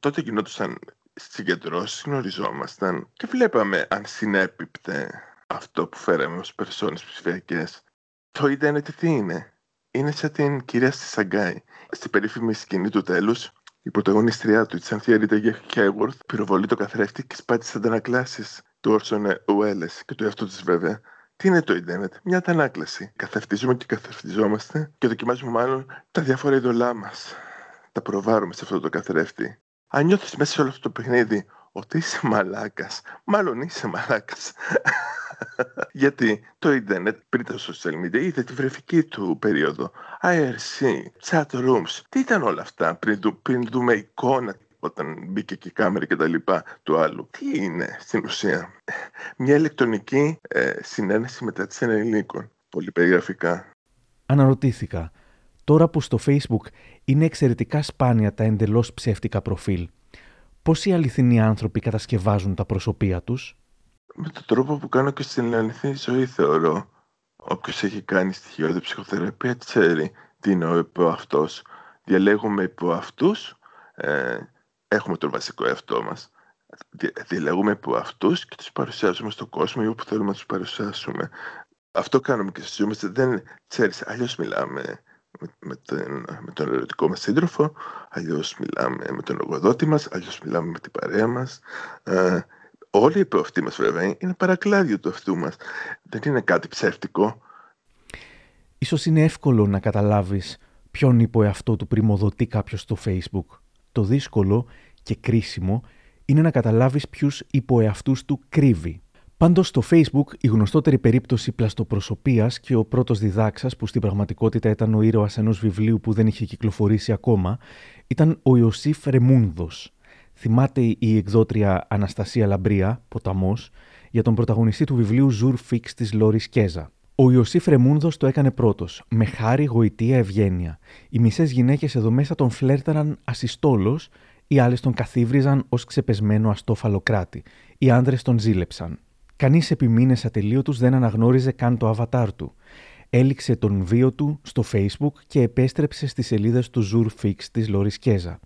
Τότε γινόντουσαν συγκεντρώσεις, γνωριζόμασταν και βλέπαμε αν συνέπιπτε αυτό που φέραμε ως περσόνες ψηφιακές. Το ίντερνετ τι είναι; Είναι σαν την κυρία στη Σαγκάη. Στην περίφημη σκηνή του τέλους, η πρωταγωνίστριά του, η Τσανθία Ρίτα Χέγουρθ, πυροβολεί το καθρέφτη και σπάει τις αντανακλάσεις του Όρσον Ουέλες και του εαυτού της βέβαια. Τι είναι το ίντερνετ, μια αντανάκλαση. Καθευτίζουμε και καθευτιζόμαστε και δοκιμάζουμε μάλλον τα διάφορα είδωλά μας. Τα προβάρουμε σε αυτό το καθρέφτη. Αν νιώθεις μέσα σε όλο αυτό το παιχνίδι ότι είσαι μαλάκας, μάλλον είσαι μαλάκας. Γιατί το ίντερνετ πριν τα social media είδε τη βρεφική του περίοδο. IRC, chat rooms. Τι ήταν όλα αυτά πριν, πριν δούμε εικόνα όταν μπήκε και η κάμερα και τα λοιπά του άλλου. Τι είναι στην ουσία; Μια ηλεκτρονική ε, συνένεση μεταξύ ενηλίκων. Πολύ περιγραφικά.
Αναρωτήθηκα. Τώρα που στο Facebook είναι εξαιρετικά σπάνια τα εντελώς ψεύτικα προφίλ, πώς οι αληθινοί άνθρωποι κατασκευάζουν τα προσωπία τους;
Με τον τρόπο που κάνω και στην αληθινή ζωή θεωρώ. Όποιος έχει κάνει στοιχειώδη ψυχοθεραπείας ξέρει τι είναι ο υποαυτός. Διαλέγουμε υποαυτούς ε, έχουμε τον βασικό εαυτό μας. Διαλέγουμε από αυτούς και τους παρουσιάζουμε στον κόσμο ή όπου θέλουμε να τους παρουσιάσουμε. Αυτό κάνουμε και στις ζωές. Δεν ξέρεις, αλλιώς μιλάμε με, με, τον, με τον ερωτικό μας σύντροφο, αλλιώς μιλάμε με τον εργοδότη μας, αλλιώς μιλάμε με την παρέα μας. Ε, όλοι οι προαυτοί μας βέβαια είναι παρακλάδιο του αυτού μας. Δεν είναι κάτι ψεύτικο.
Ίσως είναι εύκολο να καταλάβεις ποιον υποεαυτό του πρημοδοτεί κάποιος στο Facebook. Το δύσκολο και κρίσιμο είναι να καταλάβεις ποιους υποεαυτούς του κρύβει. Πάντως στο Facebook, η γνωστότερη περίπτωση πλαστοπροσωπείας και ο πρώτος διδάξας, που στην πραγματικότητα ήταν ο ήρωας ενός βιβλίου που δεν είχε κυκλοφορήσει ακόμα, ήταν ο Ιωσήφ Ρεμούνδος. Θυμάται η εκδότρια Αναστασία Λαμπρία, ποταμός, για τον πρωταγωνιστή του βιβλίου Jour Fixe της Λόρις Κέζα. Ο Ιωσήφ Ρεμούνδος το έκανε πρώτος, με χάρη, γοητεία, ευγένεια. Οι μισές γυναίκες εδώ μέσα τον φλέρταραν ασυστόλως, οι άλλες τον καθίβριζαν ως ξεπεσμένο αστό φαλλοκράτη. Οι άνδρες τον ζήλεψαν. Κανείς επί μήνες ατελείωτους δεν αναγνώριζε καν το αβατάρ του. Έληξε τον βίο του στο Facebook και επέστρεψε στις σελίδες του Jour Fixe της Λόρις Κέζα.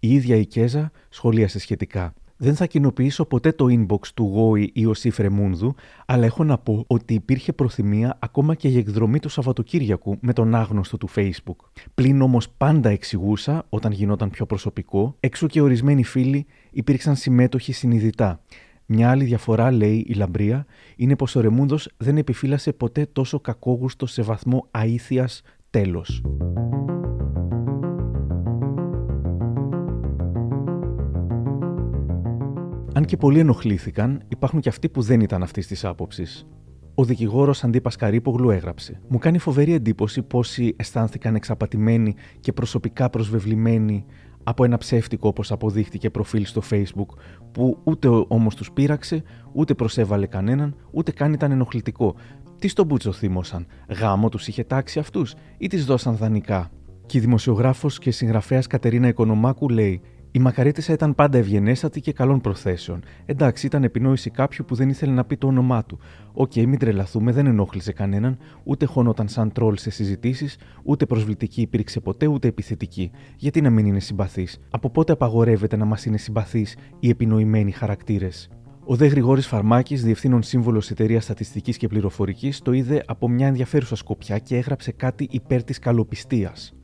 Η ίδια η Κέζα σχολίασε σχετικά. Δεν θα κοινοποιήσω ποτέ το inbox του γόη Ρεμούνδου, αλλά έχω να πω ότι υπήρχε προθυμία ακόμα και για εκδρομή του Σαββατοκύριακου με τον άγνωστο του Facebook. Πλην όμως πάντα εξηγούσα, όταν γινόταν πιο προσωπικό, έξω και ορισμένοι φίλοι υπήρξαν συμμέτοχοι συνειδητά. Μια άλλη διαφορά, λέει η Λαμπρία, είναι πως ο Ρεμούνδος δεν επιφύλασε ποτέ τόσο κακόγουστο σε βαθμό αήθειας τέλος. Αν και πολλοί ενοχλήθηκαν, υπάρχουν και αυτοί που δεν ήταν αυτής της άποψης. Ο δικηγόρος Αντί Πασκαρίπογλου έγραψε: Μου κάνει φοβερή εντύπωση πόσοι αισθάνθηκαν εξαπατημένοι και προσωπικά προσβεβλημένοι από ένα ψεύτικο όπως αποδείχτηκε προφίλ στο Facebook, που ούτε όμως τους πείραξε, ούτε προσέβαλε κανέναν, ούτε καν ήταν ενοχλητικό. Τι στον μπούτσο θύμωσαν, γάμο τους είχε τάξει αυτούς ή τους δώσαν δανεικά. Και η δημοσιογράφος και συγγραφέας Κατερίνα Οικονομάκου λέει: η μακαρίτισσα ήταν πάντα ευγενέστατη και καλών προθέσεων. Εντάξει, ήταν επινόηση κάποιου που δεν ήθελε να πει το όνομά του. Οκ, okay, μην τρελαθούμε, δεν ενόχλησε κανέναν, ούτε χωνόταν σαν τρόλ σε συζητήσεις, ούτε προσβλητική υπήρξε ποτέ, ούτε επιθετική. Γιατί να μην είναι συμπαθής; Από πότε απαγορεύεται να μας είναι συμπαθεί οι επινοημένοι χαρακτήρες; Ο Δε Γρηγόρης Φαρμάκης, διευθύνων σύμβολο εταιρείας Στατιστικής και Πληροφορικής, το είδε από μια ενδιαφέρουσα σκοπιά και έγραψε κάτι υπέρ της καλοπιστίας.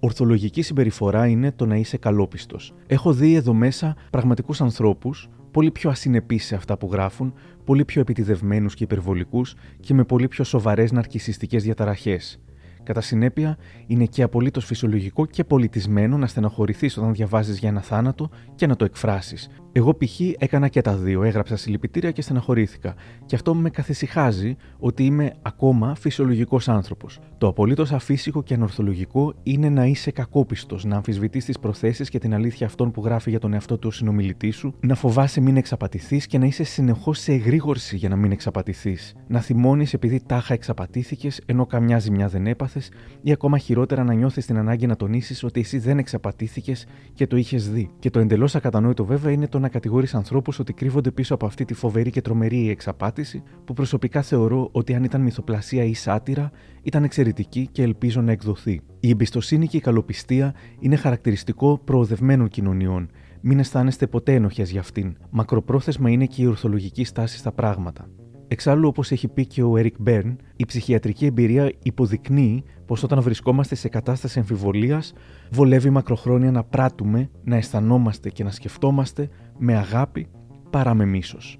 Ορθολογική συμπεριφορά είναι το να είσαι καλόπιστος. Έχω δει εδώ μέσα πραγματικούς ανθρώπους, πολύ πιο ασυνεπείς σε αυτά που γράφουν, πολύ πιο επιτιδευμένους και υπερβολικούς και με πολύ πιο σοβαρές ναρκισιστικές διαταραχές. Κατά συνέπεια, είναι και απολύτως φυσιολογικό και πολιτισμένο να στεναχωρηθεί όταν διαβάζεις για ένα θάνατο και να το εκφράσεις. Εγώ π.χ. έκανα και τα δύο. Έγραψα συλληπιτήρια και στεναχωρήθηκα. Και αυτό με καθησυχάζει ότι είμαι ακόμα φυσιολογικός άνθρωπος. Το απολύτως αφύσικο και ανορθολογικό είναι να είσαι κακόπιστος, να αμφισβητείς τις προθέσεις και την αλήθεια αυτών που γράφει για τον εαυτό του ο συνομιλητής σου, να φοβάσαι μην εξαπατηθείς και να είσαι συνεχώς σε εγρήγορση για να μην εξαπατηθείς. Να θυμώνεις επειδή τάχα εξαπατήθηκες ενώ καμιά ζημιά δεν έπαθες, ή ακόμα χειρότερα να νιώθεις την ανάγκη να τονίσεις ότι εσύ δεν εξαπατήθηκες και το είχες δει. Και το εντελώς ακατανόητο βέβαια είναι το να κατηγορείς ανθρώπους ότι κρύβονται πίσω από αυτή τη φοβερή και τρομερή εξαπάτηση, που προσωπικά θεωρώ ότι αν ήταν μυθοπλασία ή σάτυρα, ήταν εξαιρετική και ελπίζω να εκδοθεί. Η εμπιστοσύνη και η καλοπιστία είναι χαρακτηριστικό προοδευμένων κοινωνιών. Μην αισθάνεστε ποτέ ενοχές για αυτήν. Μακροπρόθεσμα είναι και η ορθολογική στάση στα πράγματα. Εξάλλου, όπως έχει πει και ο Έρικ Μπέρν, η ψυχιατρική εμπειρία υποδεικνύει πως όταν βρισκόμαστε σε κατάσταση εμφιβολία, βολεύει μακροχρόνια να πράττουμε, να αισθανόμαστε και να σκεφτόμαστε με αγάπη παρά με μίσος.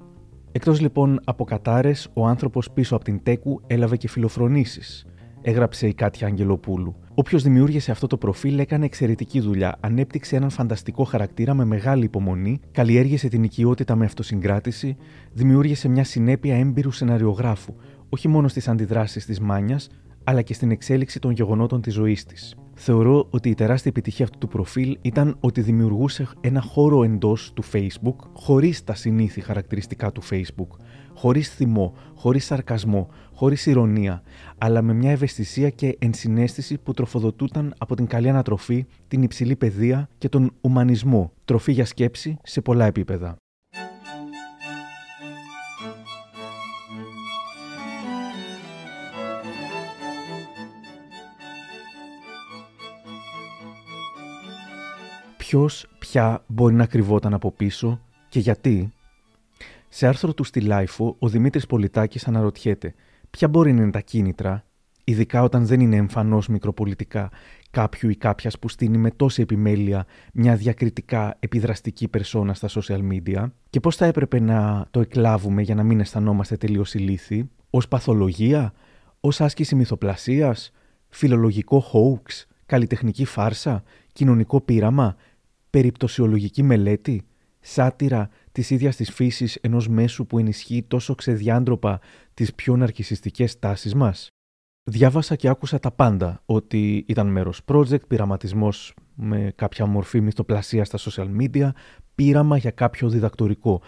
Εκτός λοιπόν από κατάρες, ο άνθρωπος πίσω από την τέκου έλαβε και φιλοφρονήσεις έγραψε η Κάτια Αγγελοπούλου. Όποιος δημιούργησε αυτό το προφίλ έκανε εξαιρετική δουλειά. Ανέπτυξε έναν φανταστικό χαρακτήρα με μεγάλη υπομονή, καλλιέργησε την οικειότητα με αυτοσυγκράτηση, δημιούργησε μια συνέπεια έμπειρου σεναριογράφου, όχι μόνο στις αντιδράσεις της Μάνιας, αλλά και στην εξέλιξη των γεγονότων της ζωής της. Θεωρώ ότι η τεράστια επιτυχία αυτού του προφίλ ήταν ότι δημιουργούσε ένα χώρο εντός του Facebook χωρίς τα συνήθη χαρακτηριστικά του Facebook χωρίς θυμό, χωρίς σαρκασμό, χωρίς ηρωνία, αλλά με μια ευαισθησία και ενσυναίσθηση που τροφοδοτούταν από την καλή ανατροφή, την υψηλή παιδεία και τον ουμανισμό, τροφή για σκέψη σε πολλά επίπεδα. Ποιος πια μπορεί να κρυβόταν από πίσω και γιατί; Σε άρθρο του στη LiFO, ο Δημήτρης Πολιτάκης αναρωτιέται ποια μπορεί να είναι τα κίνητρα, ειδικά όταν δεν είναι εμφανώς μικροπολιτικά, κάποιου ή κάποιας που στήνει με τόση επιμέλεια μια διακριτικά επιδραστική περσόνα στα social media και πώς θα έπρεπε να το εκλάβουμε για να μην αισθανόμαστε τελείως ηλίθιοι, ως παθολογία, ως άσκηση μυθοπλασίας, φιλολογικό hoax, καλλιτεχνική φάρσα, κοινωνικό πείραμα, περιπτωσιολογική μελέτη, σάτυρα της ίδιας της φύσης ενός μέσου που ενισχύει τόσο ξεδιάντροπα τις πιο ναρκιστικέ τάσεις μας; Διάβασα και άκουσα τα πάντα, ότι ήταν μέρος project, πειραματισμός με κάποια μορφή μυθοπλασία στα social media, πείραμα για κάποιο διδακτορικό.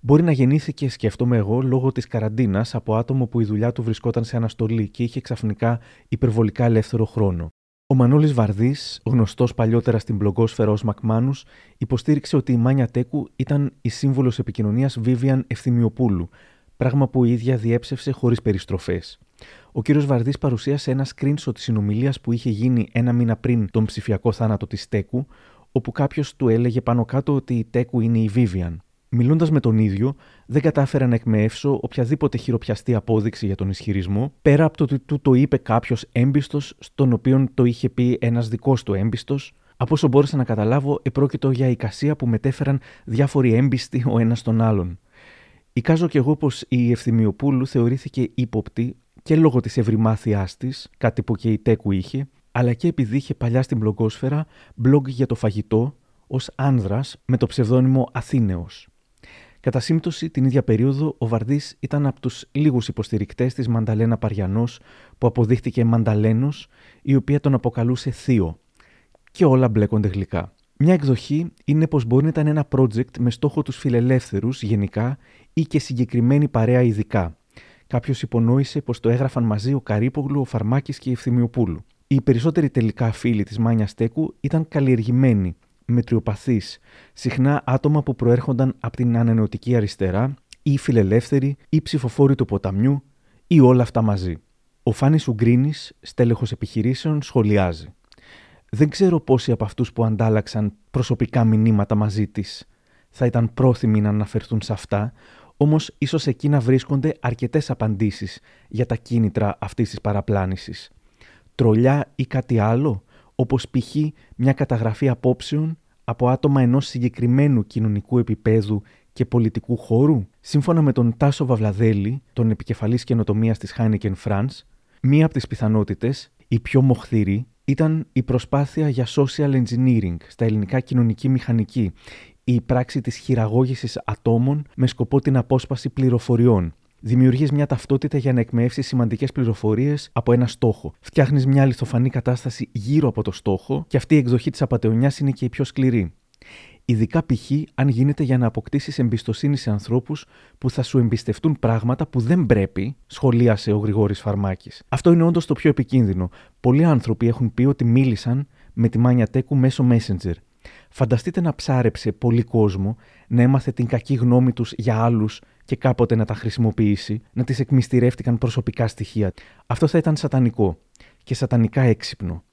Μπορεί να γεννήθηκε, σκέφτομαι εγώ, λόγω της καραντίνας από άτομο που η δουλειά του βρισκόταν σε αναστολή και είχε ξαφνικά υπερβολικά ελεύθερο χρόνο. Ο Μανώλης Βαρδί, γνωστός παλιότερα στην μπλογκόσφαιρα ως Μακμάνους, υποστήριξε ότι η Μάνια Τέκου ήταν η σύμβολος επικοινωνίας Βίβιαν Ευθυμιοπούλου, πράγμα που η ίδια διέψευσε χωρίς περιστροφές. Ο κύριος Βαρδί παρουσίασε ένα screenshot της συνομιλίας που είχε γίνει ένα μήνα πριν τον ψηφιακό θάνατο της Τέκου, όπου κάποιος του έλεγε πάνω κάτω ότι η Τέκου είναι η Βίβιαν. Μιλώντας με τον ίδιο, δεν κατάφερα να εκμεύσω οποιαδήποτε χειροπιαστή απόδειξη για τον ισχυρισμό, πέρα από το ότι του το είπε κάποιος έμπιστος, στον οποίο το είχε πει ένας δικός του έμπιστος. Από όσο μπόρεσα να καταλάβω, επρόκειτο για εικασία που μετέφεραν διάφοροι έμπιστοι ο ένας τον άλλον. Εικάζω κι εγώ πως η Ευθυμιοπούλου θεωρήθηκε ύποπτη και λόγω της ευρυμάθειάς της, κάτι που και η Τέκου είχε, αλλά και επειδή είχε παλιά στην μπλογκόσφαιρα blog για το φαγητό ως άνδρας με το ψευδόνυμο Αθήνεος. Κατά σύμπτωση, την ίδια περίοδο, ο Βαρδί ήταν από τους λίγους υποστηρικτές της Μανταλένα Παριανός, που αποδείχτηκε Μανταλένος, η οποία τον αποκαλούσε Θείο. Και όλα μπλέκονται γλυκά. Μια εκδοχή είναι πως μπορεί να ήταν ένα project με στόχο τους φιλελεύθερους γενικά ή και συγκεκριμένη παρέα ειδικά. Κάποιος υπονόησε πως το έγραφαν μαζί ο Καρύπογλου, ο Φαρμάκης και η Ευθυμιοπούλου. Οι περισσότεροι τελικά φίλοι της Μάνιας Στέκου ήταν καλλιεργημένοι μετριοπαθείς, συχνά άτομα που προέρχονταν από την ανανεωτική αριστερά ή φιλελεύθεροι ή ψηφοφόροι του ποταμιού ή όλα αυτά μαζί. Ο Φάνης Ουγγρίνης, στέλεχος επιχειρήσεων, σχολιάζει. Δεν ξέρω πόσοι από αυτούς που αντάλλαξαν προσωπικά μηνύματα μαζί της θα ήταν πρόθυμοι να αναφερθούν σε αυτά, Όμως, ίσως εκεί να βρίσκονται αρκετές απαντήσεις για τα κίνητρα αυτής της παραπλάνησης. Τρολιά ή κάτι άλλο, όπως π.χ. μια καταγραφή απόψεων από άτομα ενός συγκεκριμένου κοινωνικού επίπεδου και πολιτικού χώρου. Σύμφωνα με τον Τάσο Βαβλαδέλη, τον επικεφαλής καινοτομίας της Heineken France, μία από τις πιθανότητες, η πιο μοχθηρή, ήταν η προσπάθεια για social engineering, στα ελληνικά κοινωνική μηχανική, η πράξη της χειραγώγησης ατόμων με σκοπό την απόσπαση πληροφοριών. Δημιουργείς μια ταυτότητα για να εκμεύσεις σημαντικές πληροφορίες από ένα στόχο. Φτιάχνεις μια λιθοφανή κατάσταση γύρω από το στόχο και αυτή η εκδοχή της απαταιωνιάς είναι και η πιο σκληρή. Ειδικά π.χ. αν γίνεται για να αποκτήσεις εμπιστοσύνη σε ανθρώπους που θα σου εμπιστευτούν πράγματα που δεν πρέπει, σχολίασε ο Γρηγόρης Φαρμάκης. Αυτό είναι όντως το πιο επικίνδυνο. Πολλοί άνθρωποι έχουν πει ότι μίλησαν με τη Μάνια Τέκου μέσω Messenger. Φανταστείτε να ψάρεψε πολύ κόσμο, να έμαθε την κακή γνώμη τους για άλλους και κάποτε να τα χρησιμοποιήσει, να της εκμυστηρεύτηκαν προσωπικά στοιχεία. Αυτό θα ήταν σατανικό και σατανικά έξυπνο.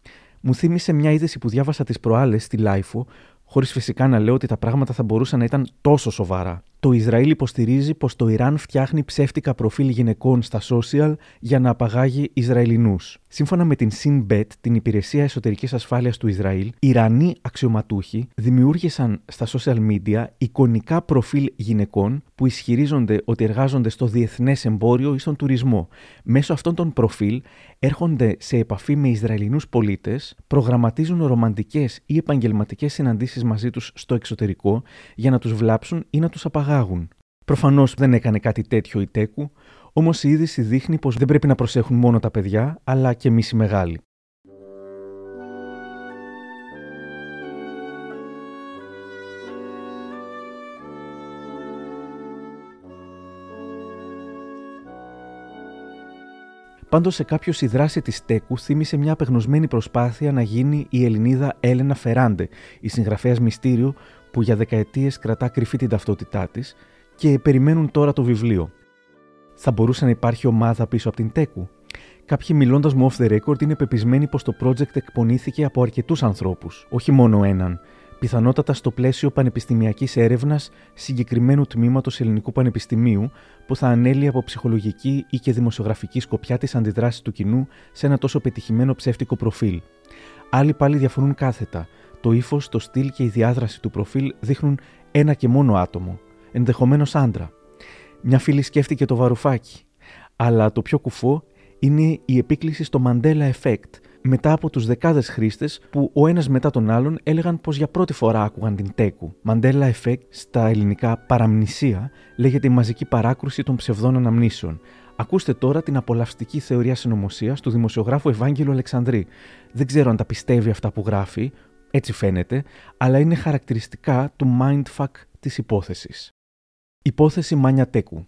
Μου θύμισε μια είδηση που διάβασα τις προάλλες στη LiFO, χωρίς φυσικά να λέω ότι τα πράγματα θα μπορούσαν να ήταν τόσο σοβαρά. Το Ισραήλ υποστηρίζει πως το Ιράν φτιάχνει ψεύτικα προφίλ γυναικών στα social για να απαγάγει Ισραηλινούς. Σύμφωνα με την Sinbet, την υπηρεσία εσωτερικής ασφάλειας του Ισραήλ, Ιρανοί αξιωματούχοι δημιούργησαν στα social media εικονικά προφίλ γυναικών που ισχυρίζονται ότι εργάζονται στο διεθνές εμπόριο ή στον τουρισμό. Μέσω αυτών των προφίλ έρχονται σε επαφή με Ισραηλινούς πολίτες, προγραμματίζουν ρομαντικές ή επαγγελματικές συναντήσεις μαζί τους στο εξωτερικό για να τους βλάψουν ή να τους απαγάγουν απαγάγουν. Προφανώς δεν έκανε κάτι τέτοιο η Τέκου, όμως η είδηση δείχνει πως δεν πρέπει να προσέχουν μόνο τα παιδιά, αλλά και εμείς οι μεγάλοι. Πάντως, σε κάποιο η δράση της Τέκου θύμισε μια απεγνωσμένη προσπάθεια να γίνει η Ελληνίδα Έλενα Φεράντε, η συγγραφέας μυστήριο που για δεκαετίες κρατά κρυφή την ταυτότητά της και περιμένουν τώρα το βιβλίο. Θα μπορούσε να υπάρχει ομάδα πίσω από την Τέκου. Κάποιοι μιλώντας μου off the record είναι πεπισμένοι πως το project εκπονήθηκε από αρκετούς ανθρώπους, όχι μόνο έναν, πιθανότατα στο πλαίσιο πανεπιστημιακής έρευνας συγκεκριμένου τμήματος Ελληνικού Πανεπιστημίου, που θα ανέλει από ψυχολογική ή και δημοσιογραφική σκοπιά τις αντιδράσεις του κοινού σε ένα τόσο πετυχημένο ψεύτικο προφίλ. Άλλοι πάλι διαφωνούν κάθετα, το ύφος, το στυλ και η διάδραση του προφίλ δείχνουν ένα και μόνο άτομο, ενδεχομένως άντρα. Μια φίλη σκέφτηκε το βαρουφάκι. Αλλά το πιο κουφό είναι η επίκληση στο Mandela Effect, μετά από τους δεκάδες χρήστες που ο ένας μετά τον άλλον έλεγαν πως για πρώτη φορά άκουγαν την τέκου. Mandela Effect, στα ελληνικά παραμνησία, λέγεται η μαζική παράκρουση των ψευδών αναμνήσεων. Ακούστε τώρα την απολαυστική θεωρία συνωμοσίας του δημοσιογράφου Ευάγγελου Αλεξανδρή. Δεν ξέρω αν τα πιστεύει αυτά που γράφει, έτσι φαίνεται, αλλά είναι χαρακτηριστικά του mindfuck της υπόθεσης. Υπόθεση Μάνια Τέκου.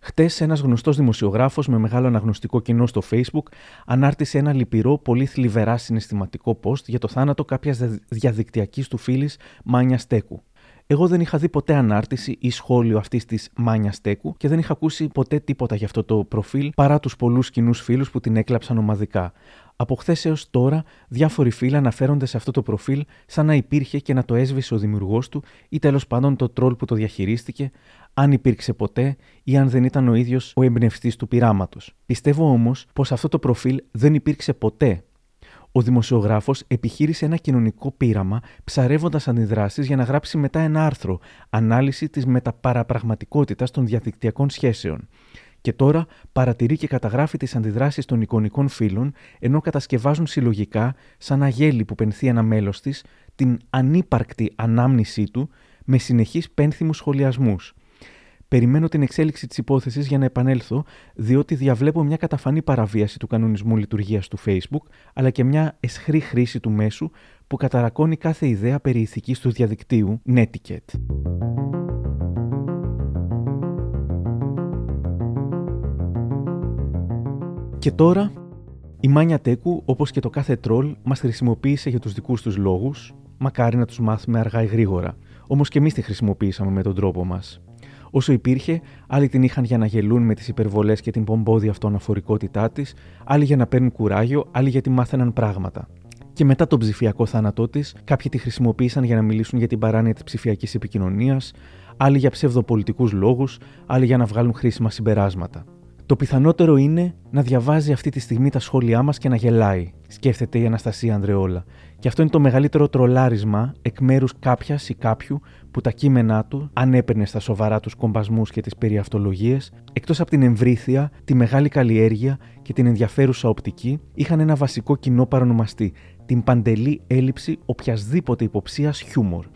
Χτες, ένας γνωστός δημοσιογράφος με μεγάλο αναγνωστικό κοινό στο Facebook ανάρτησε ένα λυπηρό, πολύ θλιβερά συναισθηματικό post για το θάνατο κάποιας διαδικτυακής του φίλης Μάνια Τέκου. Εγώ δεν είχα δει ποτέ ανάρτηση ή σχόλιο αυτής της Μάνια Τέκου και δεν είχα ακούσει ποτέ τίποτα για αυτό το προφίλ παρά τους πολλούς κοινούς φίλους που την έκλαψαν ομαδικά. Από χθες έως τώρα, διάφοροι φίλοι αναφέρονται σε αυτό το προφίλ σαν να υπήρχε και να το έσβησε ο δημιουργός του ή τέλος πάντων το τρόλ που το διαχειρίστηκε, αν υπήρξε ποτέ ή αν δεν ήταν ο ίδιος ο εμπνευστής του πειράματος. Πιστεύω όμως πως αυτό το προφίλ δεν υπήρξε ποτέ. Ο δημοσιογράφος επιχείρησε ένα κοινωνικό πείραμα ψαρεύοντας αντιδράσεις για να γράψει μετά ένα άρθρο, ανάλυση της μεταπαραπραγματικότητας των διαδικτυακών σχέσεων και τώρα παρατηρεί και καταγράφει τις αντιδράσεις των εικονικών φίλων, ενώ κατασκευάζουν συλλογικά, σαν αγέλη που πενθεί ένα μέλος της, την ανύπαρκτη ανάμνησή του με συνεχείς πένθυμους σχολιασμούς. Περιμένω την εξέλιξη της υπόθεσης για να επανέλθω, διότι διαβλέπω μια καταφανή παραβίαση του κανονισμού λειτουργίας του Facebook, αλλά και μια εσχρή χρήση του μέσου που καταρακώνει κάθε ιδέα περί ηθικής του διαδικτύου, Netiquette. Και τώρα, η Μάνια Τέκου, όπως και το κάθε τρόλ, μας χρησιμοποίησε για τους δικούς τους λόγους, μακάρι να τους μάθουμε αργά ή γρήγορα. Όμως και εμείς τη χρησιμοποίησαμε με τον τρόπο μας. Όσο υπήρχε, άλλοι την είχαν για να γελούν με τις υπερβολές και την πομπόδια αυτοαναφορικότητά της, άλλοι για να παίρνουν κουράγιο, άλλοι γιατί μάθαιναν πράγματα. Και μετά τον ψηφιακό θάνατό της, κάποιοι τη χρησιμοποίησαν για να μιλήσουν για την παράνοια της ψηφιακής επικοινωνίας, άλλοι για ψευδοπολιτικούς λόγους, άλλοι για να βγάλουν χρήσιμα συμπεράσματα. Το πιθανότερο είναι να διαβάζει αυτή τη στιγμή τα σχόλιά μας και να γελάει, σκέφτεται η Αναστασία Ανδρεόλα. Και αυτό είναι το μεγαλύτερο τρολάρισμα εκ μέρους κάποιας ή κάποιου που τα κείμενά του, αν έπαιρνε στα σοβαρά τους κομπασμούς και τις περιαυτολογίες, εκτός από την εμβρήθεια, τη μεγάλη καλλιέργεια και την ενδιαφέρουσα οπτική, είχαν ένα βασικό κοινό παρονομαστή, την παντελή έλλειψη οποιασδήποτε υποψίας χιούμορ.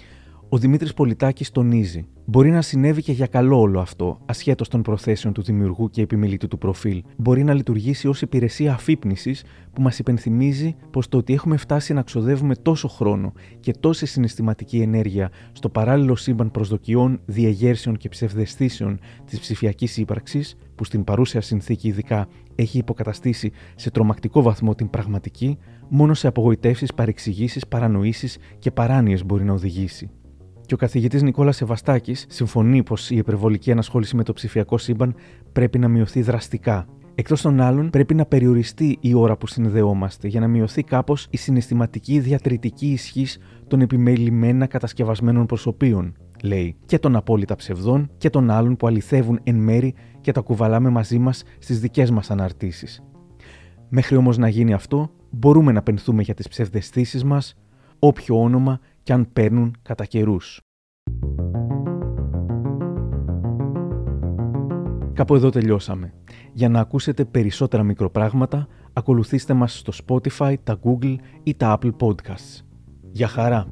Ο Δημήτρης Πολιτάκης τονίζει: Μπορεί να συνέβη και για καλό όλο αυτό, ασχέτως των προθέσεων του δημιουργού και επιμελητή του προφίλ. Μπορεί να λειτουργήσει ως υπηρεσία αφύπνισης που μας υπενθυμίζει πως το ότι έχουμε φτάσει να ξοδεύουμε τόσο χρόνο και τόση συναισθηματική ενέργεια στο παράλληλο σύμπαν προσδοκιών, διεγέρσεων και ψευδεστήσεων της ψηφιακής ύπαρξης, που στην παρούσια συνθήκη ειδικά έχει υποκαταστήσει σε τρομακτικό βαθμό την πραγματική, μόνο σε απογοητεύσεις, παρεξηγήσεις, παρανοήσεις και παράνοιες μπορεί να οδηγήσει και ο καθηγητής Νικόλας Σεβαστάκης συμφωνεί πως η υπερβολική ανασχόληση με το ψηφιακό σύμπαν πρέπει να μειωθεί δραστικά. Εκτός των άλλων, πρέπει να περιοριστεί η ώρα που συνδεόμαστε για να μειωθεί κάπως η συναισθηματική διατρητική ισχύς των επιμελημένα κατασκευασμένων προσωπείων, λέει, και των απόλυτα ψευδών και των άλλων που αληθεύουν εν μέρη και τα κουβαλάμε μαζί μας στις δικές μας αναρτήσεις. Μέχρι όμως να γίνει αυτό, μπορούμε να πενθούμε για τις ψευδεστήσεις μας, όποιο όνομα κι αν παίρνουν κατά καιρούς. Κάπου εδώ τελειώσαμε. Για να ακούσετε περισσότερα μικροπράγματα, ακολουθήστε μας στο Spotify, τα Google ή τα Apple Podcasts. Για χαρά!